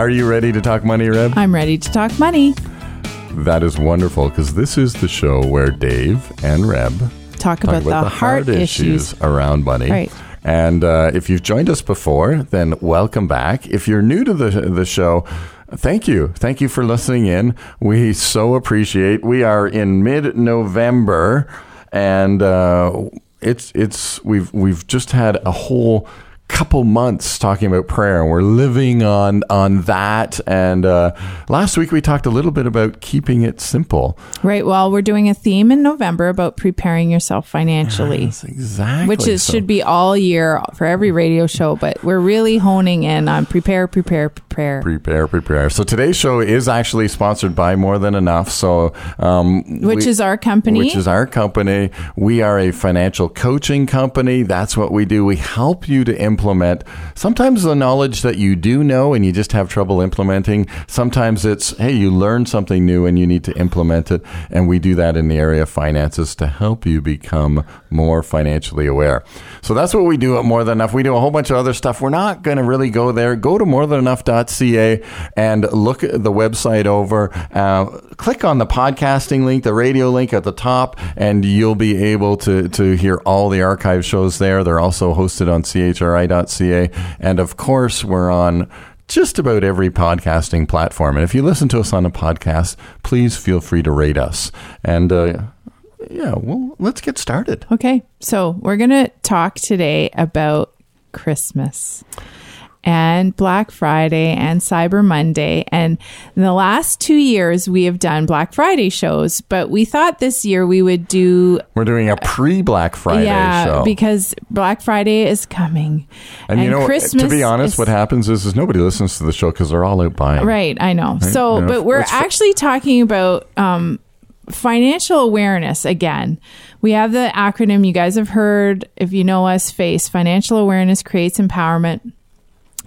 Are you ready to talk money, Reb? I'm ready to talk money. That is wonderful because this is the show where Dave and Reb Talk, about, the, heart, issues. around money. Right. And uh, if you've joined us before, then welcome back. If you're new to the the show, thank you, thank you for listening in. We so appreciate. We are in mid November, and uh, it's it's we've we've just had a whole couple months talking about prayer and we're living on on that and uh, last week we talked a little bit about keeping it simple Right. Well, we're doing a theme in November about preparing yourself financially. That's exactly Which is so. should be all year for every radio show, but we're really honing in on prepare, prepare, prepare. Prepare, prepare. So today's show is actually sponsored by More Than Enough. So, um, Which is our company. Which is our company. We are a financial coaching company. That's what we do. We help you to implement sometimes the knowledge that you do know and you just have trouble implementing. Sometimes it's, hey, you learn something new and you need to implement it. And we do that in the area of finances to help you become more financially aware. So that's what we do at More Than Enough. We do a whole bunch of other stuff. We're not going to really go there. Go to morethanenough.ca and look the website over. Uh, click on the podcasting link, the radio link at the top, and you'll be able to, to hear all the archive shows there. They're also hosted on And of course, we're on just about every podcasting platform. And if you listen to us on a podcast, please feel free to rate us. And uh, yeah, well, let's get started. Okay. So we're going to talk today about Christmas and Black Friday and Cyber Monday. And in the last two years, we have done Black Friday shows, but we thought this year we would do. We're doing a pre Black Friday yeah, show. because Black Friday is coming. and, you know, Christmas to be honest, is- what happens is, is nobody listens to the show because they're all out buying. Right, I know. So, Yeah, but we're actually talking about um, financial awareness again. We have the acronym you guys have heard, if you know us, FACE Financial Awareness Creates Empowerment.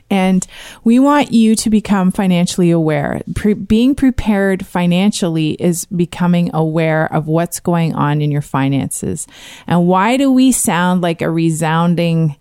And we want you to become financially aware. Pre- being prepared financially is becoming aware of what's going on in your finances. And why do we sound like a resounding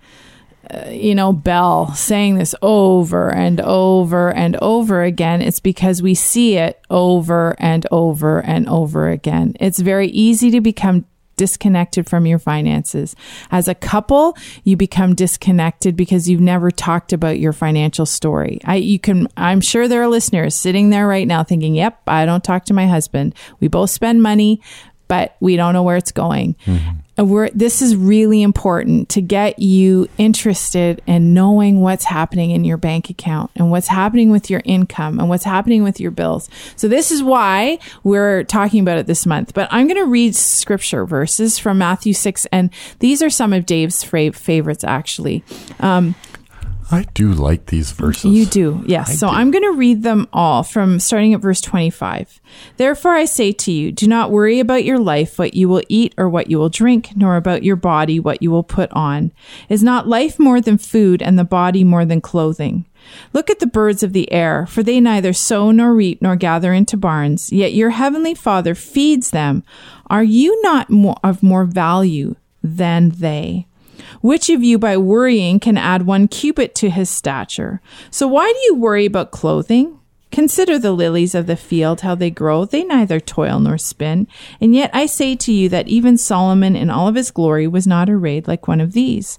uh, you know, bell saying this over and over and over again, it's because we see it over and over and over again. It's very easy to become disconnected from your finances. As a couple, you become disconnected because you've never talked about your financial story. I you can I'm sure there are listeners sitting there right now thinking, "Yep, I don't talk to my husband. We both spend money, but we don't know where it's going." And we're, this is really important to get you interested in knowing what's happening in your bank account and what's happening with your income and what's happening with your bills. So this is why we're talking about it this month. But I'm going to read scripture verses from Matthew 6 and these are some of Dave's favorites actually. Um, I do like these verses. You do, yes. so do. I'm going to read them all from starting at verse 25. Therefore, I say to you, do not worry about your life, what you will eat or what you will drink, nor about your body, what you will put on. Is not life more than food, and the body more than clothing? Look at the birds of the air, for they neither sow nor reap nor gather into barns, yet your heavenly Father feeds them. Are you not more, of more value than they? Which of you by worrying can add one cubit to his stature? So why do you worry about clothing? Consider the lilies of the field, how they grow. They neither toil nor spin. And yet I say to you that even Solomon in all of his glory was not arrayed like one of these.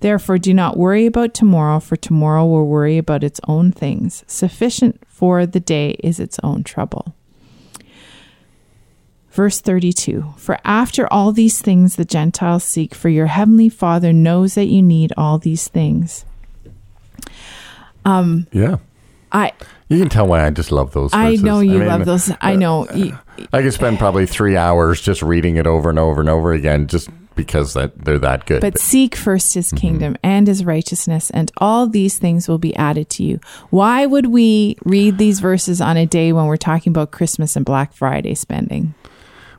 Therefore, do not worry about tomorrow, for tomorrow will worry about its own things. Sufficient for the day is its own trouble. Verse 32 For after all these things the Gentiles seek, for your heavenly Father knows that you need all these things. Um, Yeah. I You can tell why I just love those. I know you mean, love those. I know. You- I could spend probably three hours just reading it over and over and over again, just because that they're that good. But seek first his Mm-hmm. kingdom and his righteousness, and all these things will be added to you. Why would we read these verses on a day when we're talking about Christmas and Black Friday spending?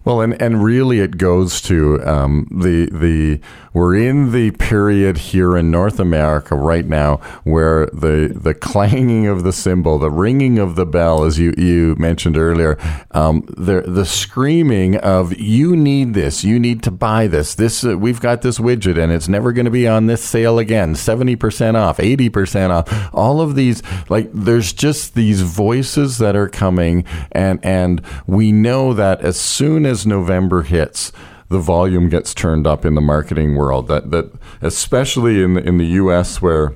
Well, and, and really, it goes to um, the the we're in the period here in North America right now where the the clanging of the cymbal, the ringing of the bell, as you you mentioned earlier, um, the the screaming of you need this, you need to buy this. This uh, we've got this widget and it's never going to be on this sale again. Seventy percent off, eighty percent off. All of these, like, there's just these voices that are coming, and and we know that as soon as November hits, the volume gets turned up in the marketing world. That that especially in the, in the U.S. where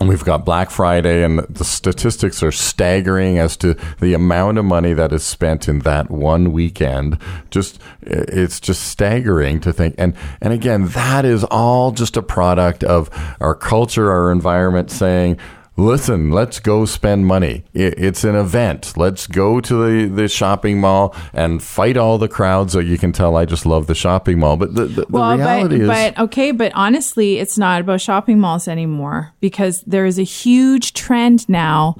We've got Black Friday, and the statistics are staggering as to the amount of money that is spent in that one weekend. Just, it's just staggering to think. And, and again, that is all just a product of our culture, our environment saying, Listen, let's go spend money. It's an event. Let's go to the, the shopping mall and fight all the crowds. So you can tell I just love the shopping mall. But the, the, the reality but, is, but okay, but honestly, it's not about shopping malls anymore because there is a huge trend now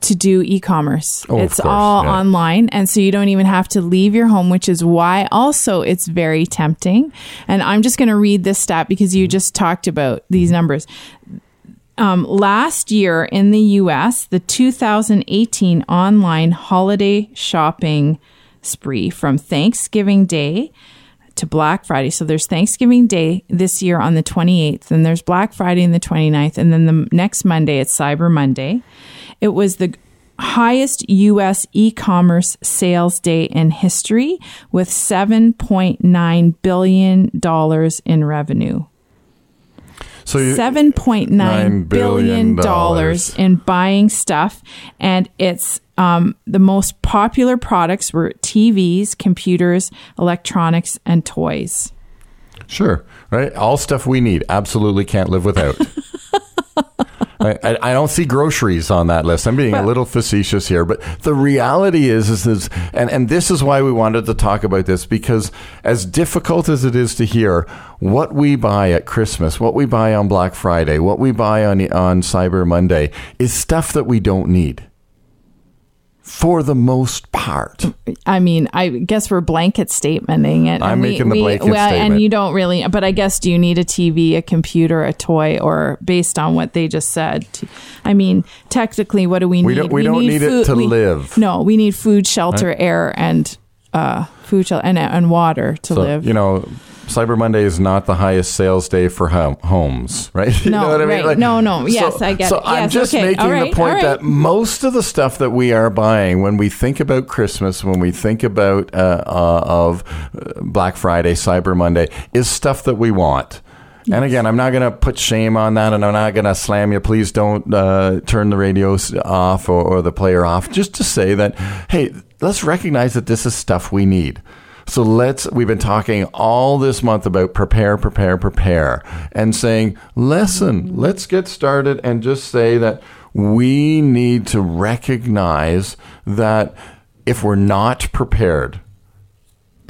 to do e-commerce. Oh, it's course, all yeah. online and so you don't even have to leave your home, which is why also it's very tempting. And I'm just going to read this stat because you just talked about these numbers. Um, last year in the US, the 2018 online holiday shopping spree from Thanksgiving Day to Black Friday. So there's Thanksgiving Day this year on the 28th, and there's Black Friday on the 29th, and then the next Monday, it's Cyber Monday. It was the highest US e commerce sales day in history with $7.9 billion in revenue. So Seven point nine $9 billion billion dollars in buying stuff, and it's um, the most popular products were TVs, computers, electronics, and toys. Sure, right? All stuff we need. Absolutely can't live without. I, I I don't see groceries on that list. I'm being a little facetious here, but the reality is, is, is and, and this is why we wanted to talk about this because as difficult as it is to hear, what we buy at Christmas, what we buy on Black Friday, what we buy on on Cyber Monday is stuff that we don't need. For the most part. I mean, I guess we're blanket statementing it. I'm we- making the we- blanket well, statement. and you don't really. But I guess do you need a TV, a computer, a toy, or based on what they just said? I mean, technically, what do we need? We don't- we don't need it to we- live. No, we need food, shelter, air, and uh, food, shelter, and, and water to So, live. you know, Cyber Monday is not the highest sales day for hom- homes, right? You No, know what I mean? right. No, no. Yes, I get it. So it. I'm Yes, just okay. making All the point right. that most of the stuff that we are buying when we think about Christmas, when we think about uh, uh, of uh, Black Friday, Cyber Monday, is stuff that we want. And again, I'm not going to put shame on that, and I'm not going to slam you. Please don't uh, turn the radio off or, or the player off. Just to say that, hey, let's recognize that this is stuff we need. So let's, we've been talking all this month about prepare, prepare, prepare, and saying, listen, let's get started and just say that we need to recognize that if we're not prepared,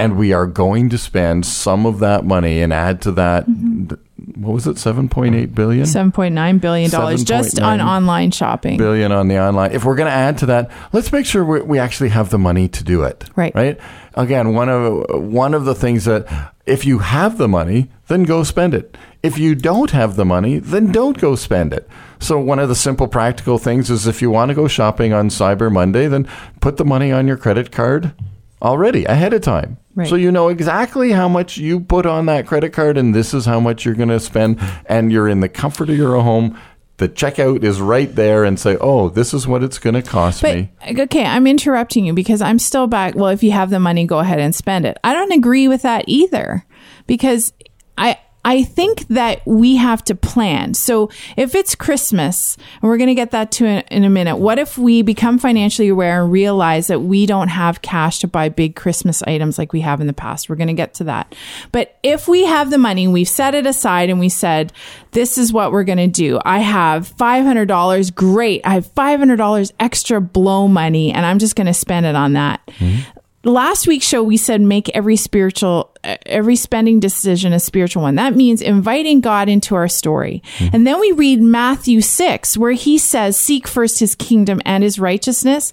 and we are going to spend some of that money and add to that, mm-hmm. what was it, seven point eight billion? Seven point nine billion dollars just on online shopping. billion on the online. If we're going to add to that, let's make sure we, we actually have the money to do it. Right. Right. Again, one of one of the things that if you have the money, then go spend it. If you don't have the money, then don't go spend it. So one of the simple practical things is if you want to go shopping on Cyber Monday, then put the money on your credit card already ahead of time. Right. So you know exactly how much you put on that credit card and this is how much you're going to spend and you're in the comfort of your home. The checkout is right there and say, "Oh, this is what it's going to cost But me." okay, I'm interrupting you because I'm still back. Well, if you have the money, go ahead and spend it. I don't agree with that either because I I think that we have to plan. So if it's Christmas, and we're going to get that to in, in a minute, what if we become financially aware and realize that we don't have cash to buy big Christmas items like we have in the past? We're going to get to that. But if we have the money, we've set it aside and we said, this is what we're going to do. I have $500. Great. I have $500 extra blow money and I'm just going to spend it on that mm-hmm. Last week's show we said make every spiritual every spending decision a spiritual one. That means inviting god into our story. Hmm. And then we read matthew 6 where he says seek first his kingdom and his righteousness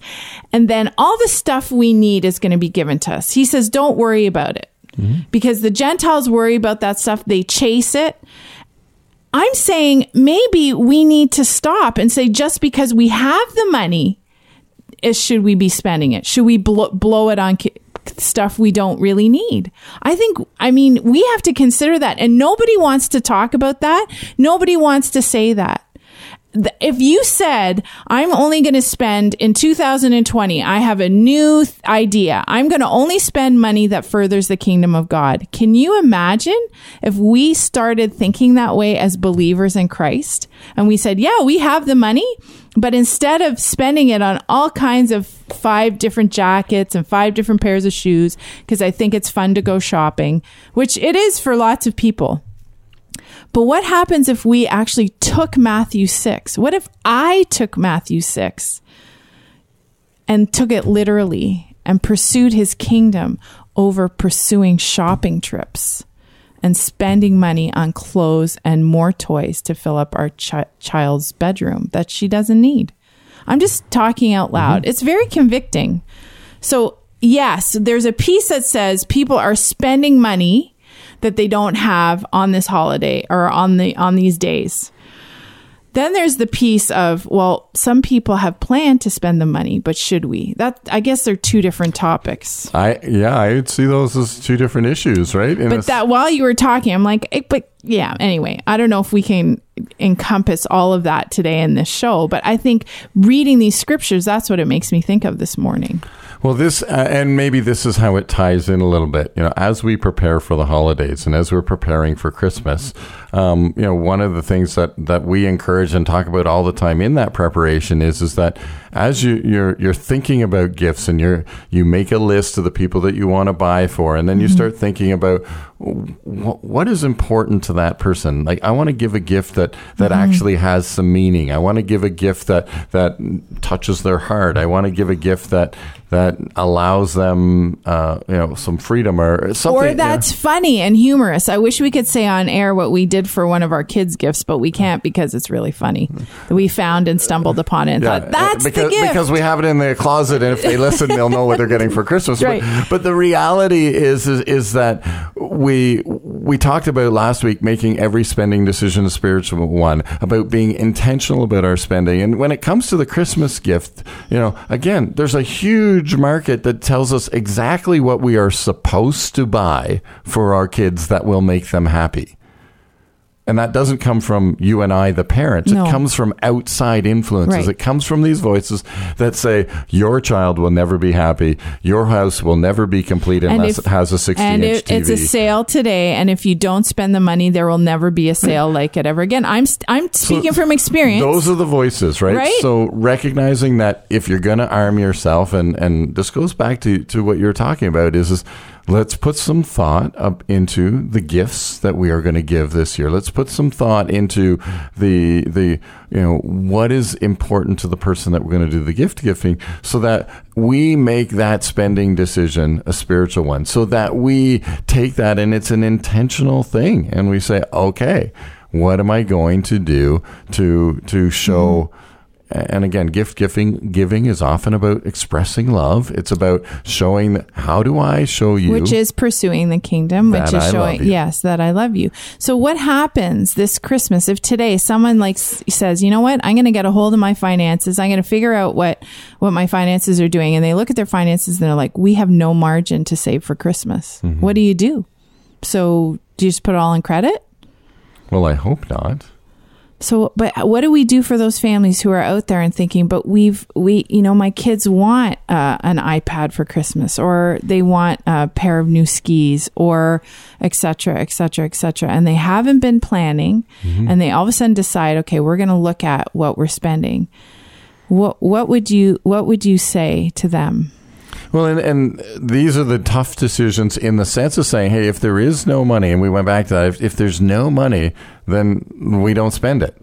and then all the stuff we need is going to be given to us. He says don't worry about it. Hmm. Because the gentiles worry about that stuff they chase it. I'm saying maybe we need to stop and say just because we have the money is should we be spending it? Should we blow, blow it on stuff we don't really need? I think, I mean, we have to consider that. And nobody wants to talk about that. Nobody wants to say that. If you said, I'm only going to spend in 2020, I have a new th- idea. I'm going to only spend money that furthers the kingdom of God. Can you imagine if we started thinking that way as believers in Christ? And we said, yeah, we have the money, but instead of spending it on all kinds of five different jackets and five different pairs of shoes, because I think it's fun to go shopping, which it is for lots of people. But what happens if we actually took Matthew 6? What if I took Matthew 6 and took it literally and pursued his kingdom over pursuing shopping trips and spending money on clothes and more toys to fill up our chi- child's bedroom that she doesn't need? I'm just talking out mm-hmm. loud. It's very convicting. So, yes, there's a piece that says people are spending money that they don't have on this holiday or on the on these days. Then there's the piece of well, some people have planned to spend the money, but should we? That I guess they're two different topics. I yeah, I would see those as two different issues, right? In But that while you were talking, I'm like, eh, but yeah. Anyway, I don't know if we can encompass all of that today in this show, but I think reading these scriptures, that's what it makes me think of this morning. Well, this, uh, and maybe this is how it ties in a little bit. You know, as we prepare for the holidays and as we're preparing for Christmas, um, you know, one of the things that, that we encourage and talk about all the time in that preparation is, is that as you, you're, you're thinking about gifts and you're, you make a list of the people that you want to buy for, and then you start thinking about what is important to that person. Like, I want to give a gift that, that actually has some meaning. I want to give a gift that, that touches their heart. I want to give a gift that, that allows them, uh, you know, some freedom or something. Or you know. that's funny and humorous. I wish we could say on air what we did for one of our kids' gifts, but we can't because it's really funny. We found and stumbled upon it and Yeah, thought, that's because, the gift. because we have it in the closet, and if they listen, they'll know what they're getting for Christmas. Right. But, but the reality is, is is that we we we talked about last week making every spending decision a spiritual one, about being intentional about our spending, and when it comes to the Christmas gift, you know, again, there's a huge market that tells us exactly what we are supposed to buy for our kids that will make them happy. And that doesn't come from you and I, the parents. No. It comes from outside influences. Right. It comes from these voices that say, your child will never be happy. Your house will never be complete unless if- it has a 60 and inch it, TV. it's a sale today, and if you don't spend the money, there will never be a sale like it ever again. I'm I'm speaking from experience. Those are the voices, right? Right? So recognizing that if you're going to arm yourself, and and this goes back to to what you're talking about, is is let's put some thought up into the gifts that we are going to give this year. Let's put some thought into the the you know what is important to the person that we're going to do the gift gifting, so that we make that spending decision a spiritual one, so that we take that and it's an intentional thing, and we say, okay what am I going to do to to show mm-hmm. And again gift giving giving is often about expressing love it's about showing how do I show you which is pursuing the kingdom, which is I showing yes that I love you. So what happens this Christmas if today someone like says, you know what, I'm going to get a hold of my finances, I'm going to figure out what what my finances are doing, and they look at their finances and they're like, we have no margin to save for Christmas. Mm-hmm. What do you do? So do you just put it all in credit? well I hope not So, but what do we do for those families who are out there and thinking, but we've, we, you know, my kids want uh, an iPad for Christmas or they want a pair of new skis or et cetera, et cetera, et cetera. And they haven't been planning and they all of a sudden decide, okay, we're going to look at what we're spending. What, what would you, what would you say to them? Well, and, and these are the tough decisions in the sense of saying, hey, if there is no money, and we went back to that, if, if there's no money, then we don't spend it.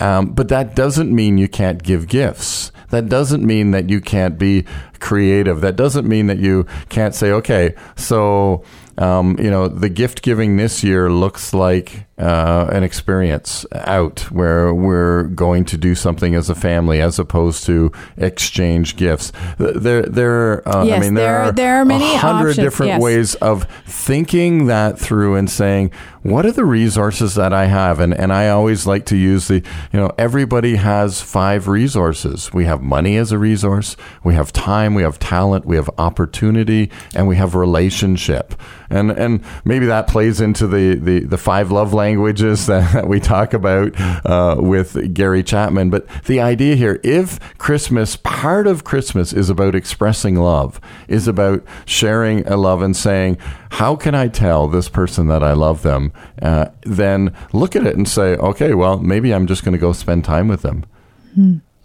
Um, but that doesn't mean you can't give gifts. That doesn't mean that you can't be creative. That doesn't mean that you can't say, okay, so um, you know, the gift giving this year looks like uh, an experience out where we're going to do something as a family as opposed to exchange gifts. There, there. Uh, Yes, I mean, there, there- are there are many hundred different yes. ways of thinking that through and saying, what are the resources that I have? And and I always like to use the, you know, everybody has five resources. We have money as a resource. We have time. We have talent. We have opportunity, and we have relationship. And and maybe that plays into the the, the five love languages that, that we talk about uh, with Gary Chapman. But the idea here, if Christmas, part of Christmas is about expressing love, is about sharing a love and saying, how can I tell this person that I love them? Uh, then look at it and say, okay, well, maybe I'm just going to go spend time with them.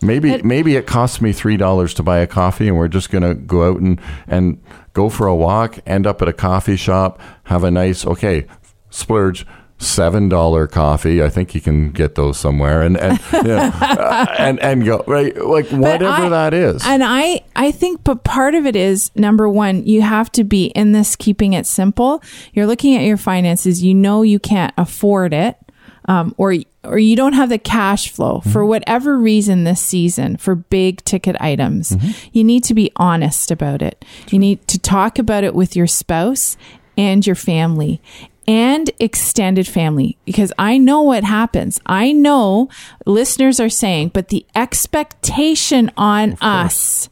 Maybe maybe it costs me three dollars to buy a coffee, and we're just going to go out and and go for a walk, end up at a coffee shop, have a nice okay splurge. Seven dollar coffee. I think you can get those somewhere, and and you know, uh, and and go right like whatever I- that is. And I, I think, but part of it is number one, you have to be in this keeping it simple. You're looking at your finances. You know you can't afford it, um, or or you don't have the cash flow for whatever reason this season for big ticket items. You need to be honest about it. You need to talk about it with your spouse and your family and extended family because I know what happens. I know listeners are saying, but the expectation on us.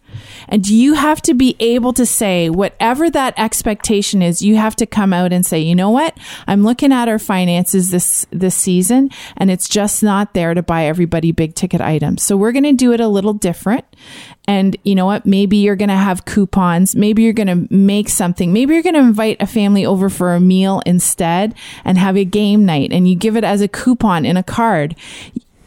And you have to be able to say whatever that expectation is, you have to come out and say, you know what? I'm looking at our finances this this season and it's just not there to buy everybody big ticket items. So we're going to do it a little different. And you know what? Maybe you're going to have coupons. Maybe you're going to make something. Maybe you're going to invite a family over for a meal instead and have a game night and you give it as a coupon in a card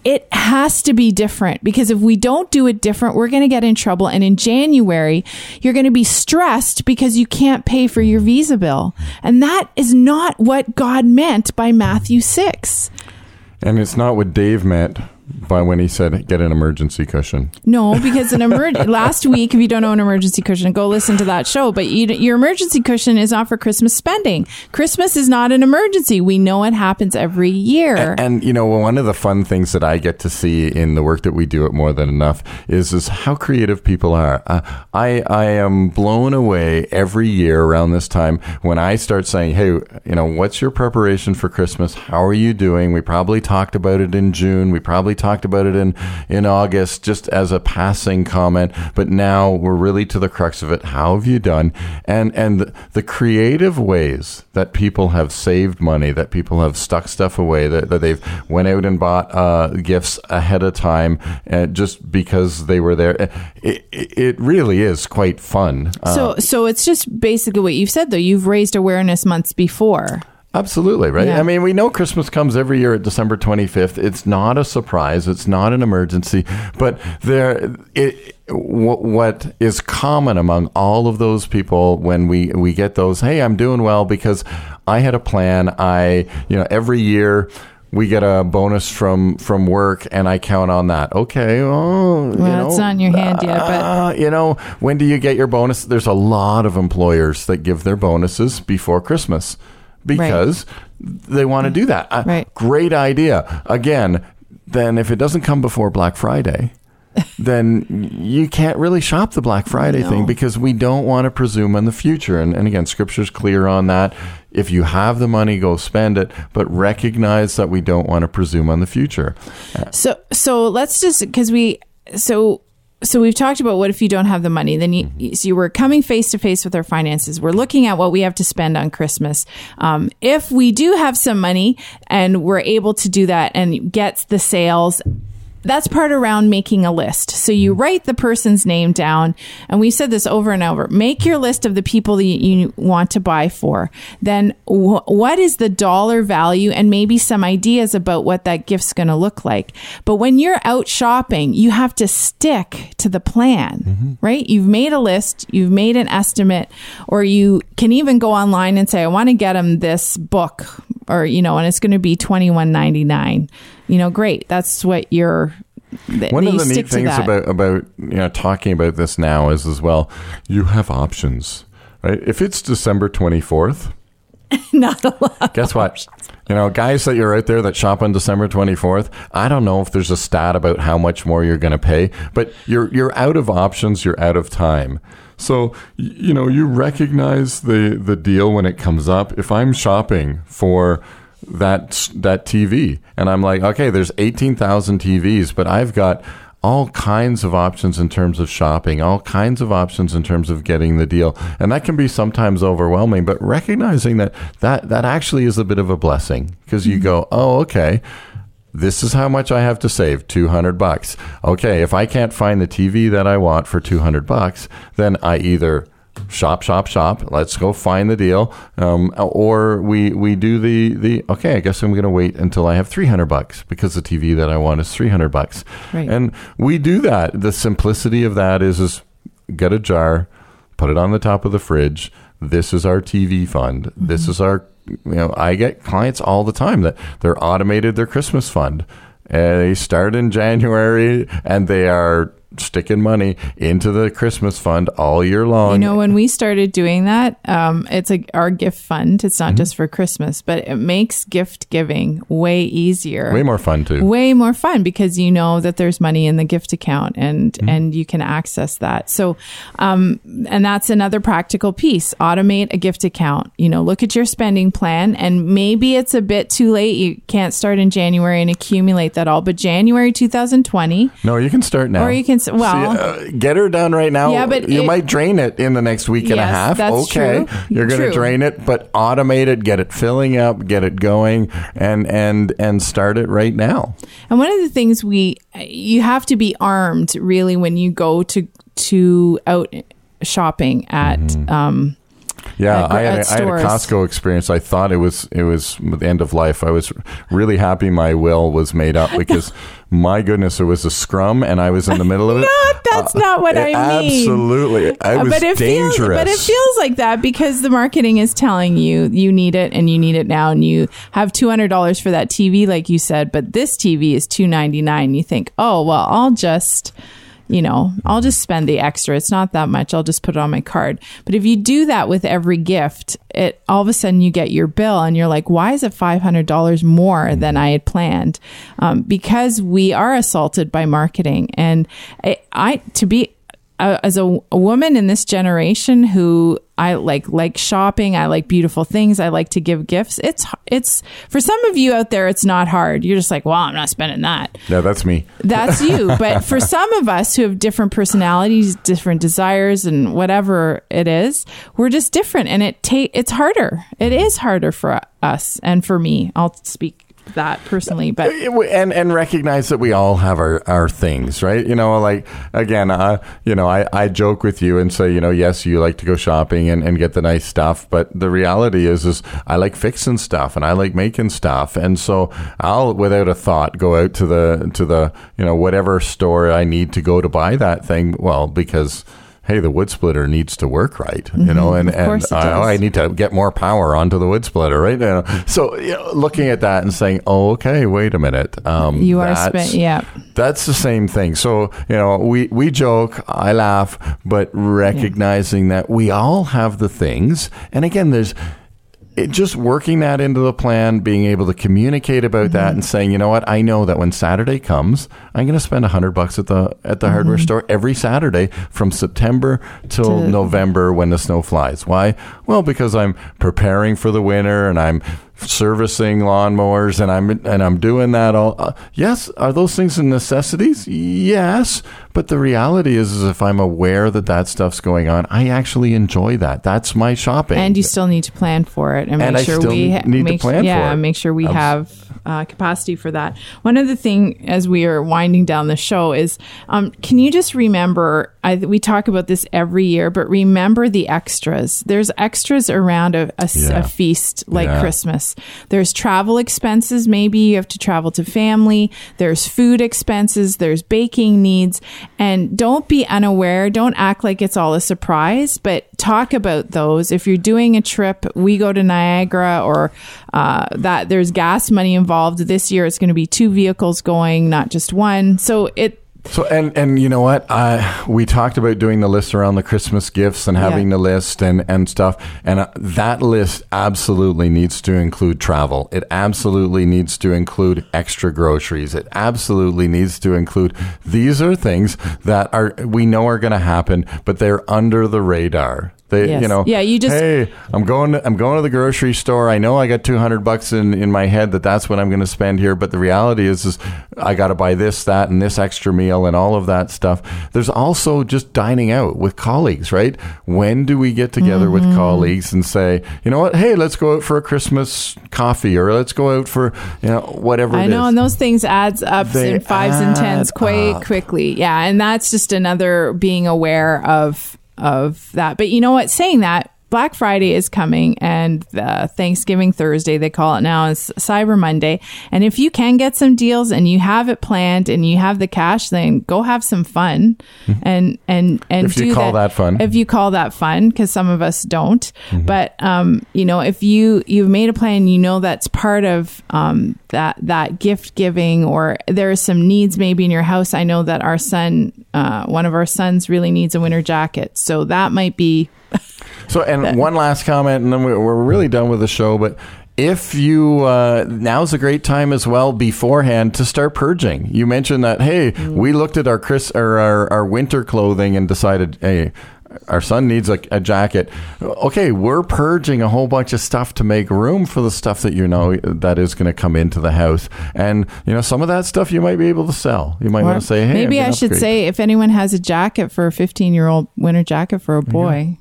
it has to be different because if we don't do it different, we're going to get in trouble. And in January, you're going to be stressed because you can't pay for your visa bill. And that is not what God meant by Matthew 6. and it's not what Dave meant by when he said get an emergency cushion. No, because an emer- last week, if you don't know an emergency cushion, go listen to that show. But you, your emergency cushion is not for Christmas spending. Christmas is not an emergency. We know it happens every year. And you know, one of the fun things that I get to see in the work that we do at More Than Enough is is how creative people are. Uh, I I am blown away every year around this time when I start saying, "Hey, you know, what's your preparation for Christmas? How are you doing?" We probably talked about it in June. We probably talked about it in in August, just as a passing comment. But now we're really to the crux of it. How have you done? And and the, the creative ways that people have saved money, that people have stuck stuff away, that, that they've went out and bought uh, gifts ahead of time, uh, just because they were there. It, it, it really is quite fun. Uh, so, so it's just basically what you've said, though. You've raised awareness months before. Absolutely, right? Yeah. I mean, we know Christmas comes every year at December 25th. It's not a surprise, it's not an emergency, but there it wh- what is common among all of those people when we we get those, "Hey, I'm doing well because I had a plan. I, you know, every year we get a bonus from from work and I count on that. Okay, oh, Well, it's know, not in your hand yet, but- uh, you know, when do you get your bonus? There's a lot of employers that give their bonuses before Christmas because they want to do that. Uh, Right. Great idea. Again, then if it doesn't come before Black Friday, then you can't really shop the Black Friday thing because we don't want to presume on the future. And, and again, Scripture's clear on that. If you have the money, go spend it, but recognize that we don't want to presume on the future. So, so let's just because we so so we've talked about what if you don't have the money? Then you so you were coming face to face with our finances. We're looking at what we have to spend on christmas. Um, if we do have some money and we're able to do that and get the sales that's part around making a list. So you mm-hmm. write the person's name down, and we said this over and over. Make your list of the people that you want to buy for. Then, wh- what is the dollar value, and maybe some ideas about what that gift's going to look like. But when you're out shopping, you have to stick to the plan, mm-hmm. right? You've made a list, you've made an estimate, or you can even go online and say, "I want to get them this book." Or you know, and it's going to be twenty one ninety nine you know, great. That's what you're. th- One of the neat things about about you know talking about this now is as well, you have options, right? If it's December twenty fourth, not a lot. guess what? You know, guys that you're out there that shop on December 24th, I don't know if there's a stat about how much more you're going to pay, but you're you're out of options, you're out of time. So, you know, you recognize the the deal when it comes up. If I'm shopping for that that TV and I'm like, okay, there's 18,000 TVs, but I've got all kinds of options in terms of shopping, all kinds of options in terms of getting the deal. And that can be sometimes overwhelming, but recognizing that that, that actually is a bit of a blessing because you mm-hmm. go, oh, okay. This is how much I have to save, 200 bucks. Okay, if I can't find the TV that I want for 200 bucks, then I either shop, shop, shop. Let's go find the deal. Um, or we we do the the okay. I guess I'm going to wait until I have 300 bucks because the TV that I want is 300 bucks. Right. And we do that. The simplicity of that is is get a jar, put it on the top of the fridge. This is our TV fund. This is our you know I get clients all the time that they're automated their Christmas fund. They start in January and they are sticking money into the Christmas fund all year long. You know, when we started doing that, um, it's like our gift fund. It's Mm-hmm. not just for Christmas, but it makes gift giving way easier. Way more fun too. way more fun because you know that there's money in the gift account and Mm-hmm. and you can access that so um and that's another practical piece automate a gift account you know look at your spending plan and maybe it's a bit too late you can't start in january and accumulate that all but january 2020 No, you can start now. Or you can well- See, uh, get her done right now. Yeah, but you it- might drain it in the next week and a half. that's okay, true. you're going to drain it, but automate it, get it filling up, get it going, and and and start it right now. And one of the things we you have to be armed really when you go to to out shopping at Mm-hmm. um Yeah, At- I, had at I had a. Costco experience. I thought it was it was the end of life. I was really happy my will was made up because my goodness, it was a scrum, and I was in the middle of it. Not- that's not what I mean. Absolutely, it Uh, was but it dangerous. feels but it feels like that because the marketing is telling you you need it and you need it now and you have $200 for that TV like you said but this TV is 299 you think oh well I'll just you know I'll just spend the extra. It's not that much. I'll just put it on my card. But if you do that with every gift it all of a sudden you get your bill and you're like why is it $500 more than I had planned? Um, because we are assaulted by marketing. And I, I to be uh, as a, a woman in this generation who I like like shopping, I like beautiful things, I like to give gifts. It's it's for some of you out there it's not hard. You're just like, "Well, I'm not spending that." yeah, that's me. That's you. but for some of us who have different personalities, different desires and whatever it is, we're just different and it take it's harder. It is harder for us and for me. I'll speak that personally, but and and recognize that we all have our, our things, right? You know, like again, uh, you know, I, I joke with you and say, you know, yes, you like to go shopping and, and get the nice stuff, but the reality is, is I like fixing stuff and I like making stuff, and so I'll without a thought go out to the to the you know whatever store I need to go to buy that thing. Well, because. Hey, the wood splitter needs to work right, you know, and, Mm-hmm. And course I. I need to get more power onto the wood splitter, right? You know, so you know, looking at that and saying, "Oh, okay, wait a minute, um, you are that's- spent yeah. that's the same thing. So, you know, we, we joke, I laugh, but recognizing that we all have the things. And again, there's it, just working that into the plan, being able to communicate about mm-hmm. that and saying, you know what, I know that when Saturday comes, I'm going to spend a hundred bucks at the, at the hardware mm-hmm. store every Saturday from September till To- November when the snow flies. Why? Well, because I'm preparing for the winter and I'm servicing lawnmowers and I'm and I'm doing that all uh, yes are those things necessities? Yes but the reality is, is if I'm aware that that stuff's going on I actually enjoy that. That's my shopping. And you still need to plan for it and, And make I sure still we need to make, plan yeah, for it. make sure we have uh, capacity for that. One other thing, as we are winding down the show, is um, can you just remember? I, we talk about this every year, but remember the extras. There's extras around a Yeah. feast like Yeah. Christmas. There's travel expenses. Maybe you have to travel to family. There's food expenses. There's baking needs. And don't be unaware. Don't act like it's all a surprise, but talk about those. If you're doing a trip, we go to Niagara or uh, that there's gas money involved. This year it's going to be two vehicles going, not just one. So it, So and and you know what? Uh, we talked about doing the list around the Christmas gifts and having Yeah. the list and and stuff, and uh, that list absolutely needs to include travel. It absolutely needs to include extra groceries. It absolutely needs to include these are things that are we know are going to happen, but they're under the radar. They, Yes. you know, Yeah, you just- hey, I'm going. To, I'm going to the grocery store. I know I got 200 bucks in in my head that that's what I'm going to spend here. But the reality is, is I got to buy this, that, and this extra meal and all of that stuff. There's also just dining out with colleagues, right? When do we get together Mm-hmm. with colleagues and say, you know what? Hey, let's go out for a Christmas coffee, or let's go out for you know whatever. I it know, is. and those things adds up in fives and tens quite up. quickly. Yeah, and that's just another being aware of of that. But you know what? Saying that. Black Friday is coming and uh, Thanksgiving Thursday, they call it now, is Cyber Monday. And if you can get some deals and you have it planned and you have the cash, then go have some fun and, and, and Mm-hmm. If you call that fun. If you call that fun, because some of us don't. Mm-hmm. But um, you know, if you you've made a plan, you know that's part of um, that that gift giving, or there are some needs maybe in your house. I know that our son, uh, one of our sons, really needs a winter jacket, so that might be So, and one last comment, and then we- we're really done with the show. But if you uh, now's a great time as well beforehand to start purging. You mentioned that hey, we looked at our Chris or our, our winter clothing and decided hey. Our son needs a, a jacket. Okay, we're purging a whole bunch of stuff to make room for the stuff that you know that is going to come into the house, and you know some of that stuff you might be able to sell. You might want to say, "Hey, maybe I'm should upgrade." say if anyone has a jacket for a 15 year old winter jacket for a boy,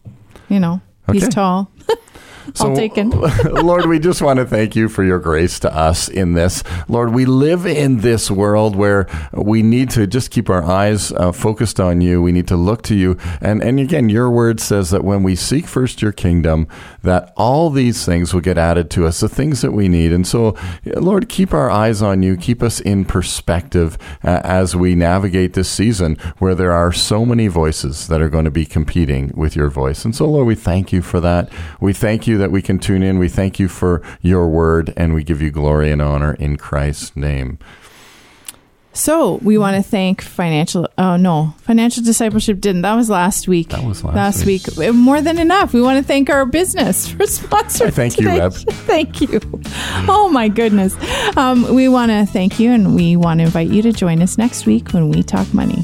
you know, he's tall. I'll take. Lord, we just want to thank you for your grace to us in this. Lord, we live in this world where we need to just keep our eyes uh, focused on you. We need to look to you. And, and again, your word says that when we seek first your kingdom, that all these things will get added to us, the things that we need. And so, Lord, keep our eyes on you. Keep us in perspective uh, as we navigate this season where there are so many voices that are going to be competing with your voice. And so, Lord, we thank you for that. We thank you that we can tune in. We thank you for your word, and we give you glory and honor in Christ's name. So we want to thank financial. Oh no, financial discipleship didn't. That was last week. That was last week. More than enough. We want to thank our business for sponsoring. Thank you. Reb. Thank you. Oh my goodness. Um, we want to thank you, and we want to invite you to join us next week when we talk money.